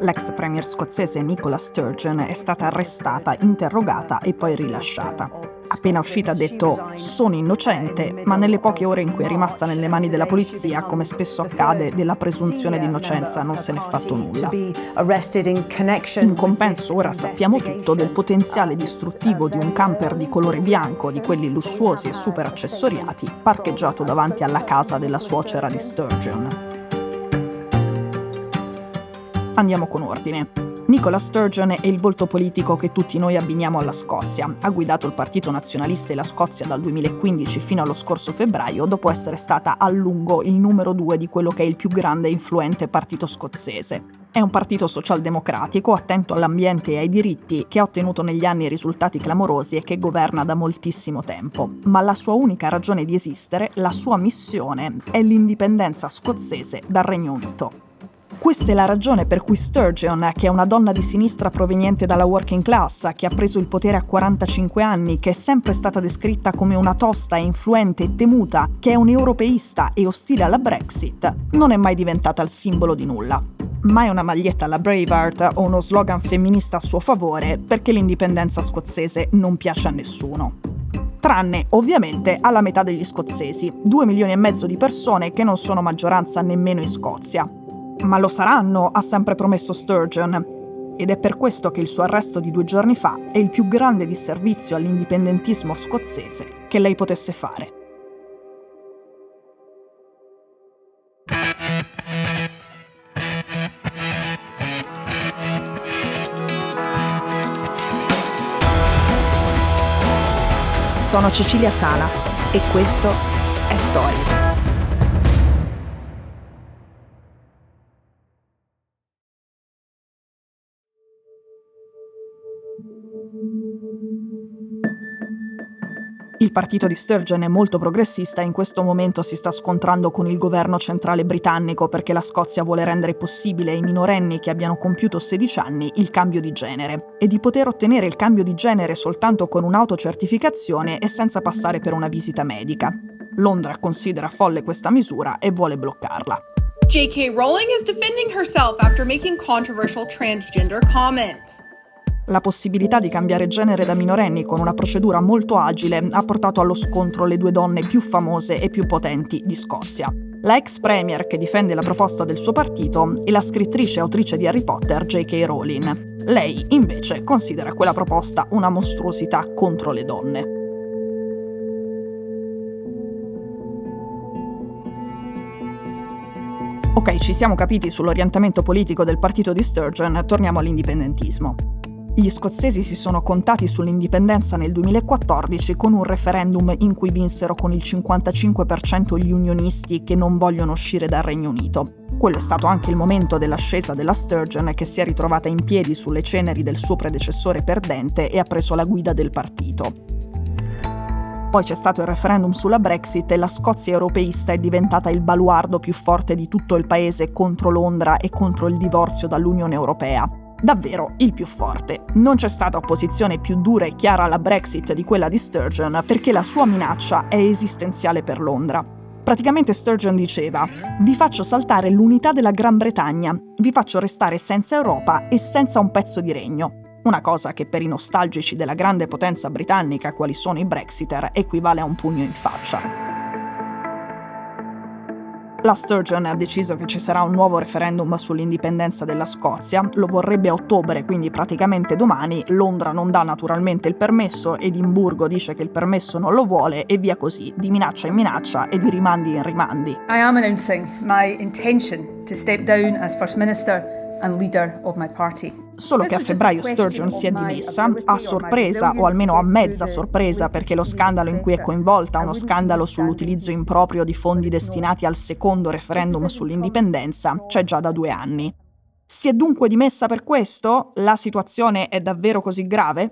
L'ex premier scozzese Nicola Sturgeon è stata arrestata, interrogata e poi rilasciata. Appena uscita ha detto sono innocente, ma nelle poche ore in cui è rimasta nelle mani della polizia, come spesso accade, della presunzione di innocenza non se n'è fatto nulla. In compenso ora sappiamo tutto del potenziale distruttivo di un camper di colore bianco, di quelli lussuosi e super accessoriati, parcheggiato davanti alla casa della suocera di Sturgeon. Andiamo con ordine. Nicola Sturgeon è il volto politico che tutti noi abbiniamo alla Scozia. Ha guidato il Partito Nazionalista e la Scozia dal 2015 fino allo scorso febbraio, dopo essere stata a lungo il numero due di quello che è il più grande e influente partito scozzese. È un partito socialdemocratico, attento all'ambiente e ai diritti, che ha ottenuto negli anni risultati clamorosi e che governa da moltissimo tempo. Ma la sua unica ragione di esistere, la sua missione, è l'indipendenza scozzese dal Regno Unito. Questa è la ragione per cui Sturgeon, che è una donna di sinistra proveniente dalla working class, che ha preso il potere a 45 anni, che è sempre stata descritta come una tosta influente e temuta, che è un europeista e ostile alla Brexit, non è mai diventata il simbolo di nulla. Mai una maglietta alla Braveheart o uno slogan femminista a suo favore, perché l'indipendenza scozzese non piace a nessuno tranne ovviamente alla metà degli scozzesi, 2 milioni e mezzo di persone che non sono maggioranza nemmeno in Scozia. Ma lo saranno, ha sempre promesso Sturgeon. Ed è per questo che il suo arresto di due giorni fa è il più grande disservizio all'indipendentismo scozzese che lei potesse fare. Sono Cecilia Sala e questo è Stories. Il partito di Sturgeon è molto progressista e in questo momento si sta scontrando con il governo centrale britannico perché la Scozia vuole rendere possibile ai minorenni che abbiano compiuto 16 anni il cambio di genere e di poter ottenere il cambio di genere soltanto con un'autocertificazione e senza passare per una visita medica. Londra considera folle questa misura e vuole bloccarla. J.K. Rowling is defending herself after making controversial transgender comments. La possibilità di cambiare genere da minorenni con una procedura molto agile ha portato allo scontro le due donne più famose e più potenti di Scozia. La ex premier che difende la proposta del suo partito e la scrittrice e autrice di Harry Potter J.K. Rowling. Lei, invece, considera quella proposta una mostruosità contro le donne. Ok, ci siamo capiti sull'orientamento politico del partito di Sturgeon, torniamo all'indipendentismo. Gli scozzesi si sono contati sull'indipendenza nel 2014 con un referendum in cui vinsero con il 55% gli unionisti che non vogliono uscire dal Regno Unito. Quello è stato anche il momento dell'ascesa della Sturgeon che si è ritrovata in piedi sulle ceneri del suo predecessore perdente e ha preso la guida del partito. Poi c'è stato il referendum sulla Brexit e la Scozia europeista è diventata il baluardo più forte di tutto il paese contro Londra e contro il divorzio dall'Unione Europea davvero il più forte. Non c'è stata opposizione più dura e chiara alla Brexit di quella di Sturgeon perché la sua minaccia è esistenziale per Londra. Praticamente Sturgeon diceva, vi faccio saltare l'unità della Gran Bretagna, vi faccio restare senza Europa e senza un pezzo di regno. Una cosa che per i nostalgici della grande potenza britannica quali sono i Brexiter equivale a un pugno in faccia. La Sturgeon ha deciso che ci sarà un nuovo referendum sull'indipendenza della Scozia, lo vorrebbe a ottobre, quindi praticamente domani, Londra non dà naturalmente il permesso, Edimburgo dice che il permesso non lo vuole e via così, di minaccia in minaccia e di rimandi in rimandi. I am announcing my intention to step down as First Minister Solo che a febbraio Sturgeon si è dimessa, a sorpresa o almeno a mezza sorpresa perché lo scandalo in cui è coinvolta, uno scandalo sull'utilizzo improprio di fondi destinati al secondo referendum sull'indipendenza, c'è già da due anni. Si è dunque dimessa per questo? La situazione è davvero così grave?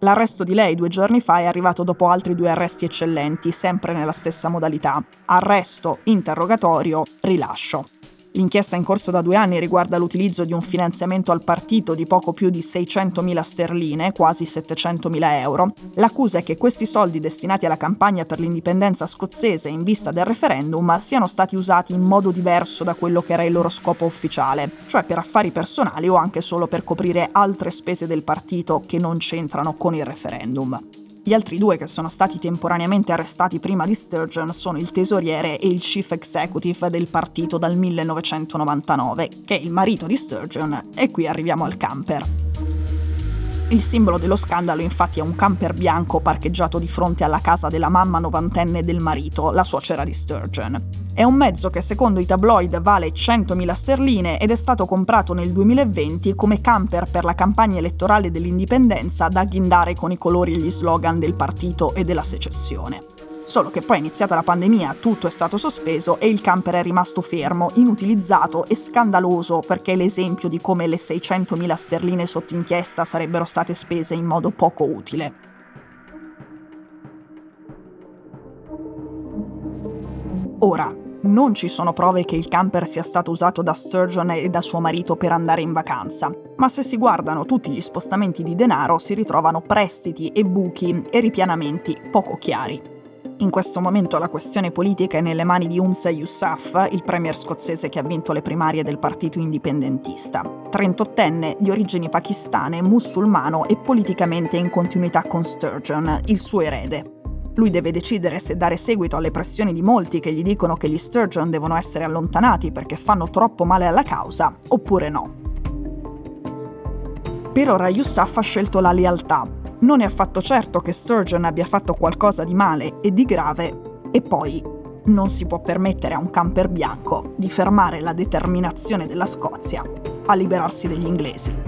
L'arresto di lei due giorni fa è arrivato dopo altri due arresti eccellenti, sempre nella stessa modalità. Arresto, interrogatorio, rilascio. L'inchiesta in corso da due anni riguarda l'utilizzo di un finanziamento al partito di poco più di 600.000 sterline, quasi 700.000 euro. L'accusa è che questi soldi destinati alla campagna per l'indipendenza scozzese in vista del referendum siano stati usati in modo diverso da quello che era il loro scopo ufficiale, cioè per affari personali o anche solo per coprire altre spese del partito che non c'entrano con il referendum. Gli altri due che sono stati temporaneamente arrestati prima di Sturgeon sono il tesoriere e il chief executive del partito dal 1999, che è il marito di Sturgeon, e qui arriviamo al camper. Il simbolo dello scandalo infatti è un camper bianco parcheggiato di fronte alla casa della mamma novantenne del marito, la suocera di Sturgeon. È un mezzo che secondo i tabloid vale 100.000 sterline ed è stato comprato nel 2020 come camper per la campagna elettorale dell'indipendenza da ghindare con i colori e gli slogan del partito e della secessione. Solo che poi è iniziata la pandemia, tutto è stato sospeso e il camper è rimasto fermo, inutilizzato e scandaloso perché è l'esempio di come le 600.000 sterline sotto inchiesta sarebbero state spese in modo poco utile. Non ci sono prove che il camper sia stato usato da Sturgeon e da suo marito per andare in vacanza, ma se si guardano tutti gli spostamenti di denaro si ritrovano prestiti e buchi e ripianamenti poco chiari. In questo momento la questione politica è nelle mani di Umsa Yousaf, il premier scozzese che ha vinto le primarie del partito indipendentista. 38enne, di origini pakistane, musulmano e politicamente in continuità con Sturgeon, il suo erede. Lui deve decidere se dare seguito alle pressioni di molti che gli dicono che gli Sturgeon devono essere allontanati perché fanno troppo male alla causa, oppure no. Per ora Youssef ha scelto la lealtà. Non è affatto certo che Sturgeon abbia fatto qualcosa di male e di grave, e poi non si può permettere a un camper bianco di fermare la determinazione della Scozia a liberarsi degli inglesi.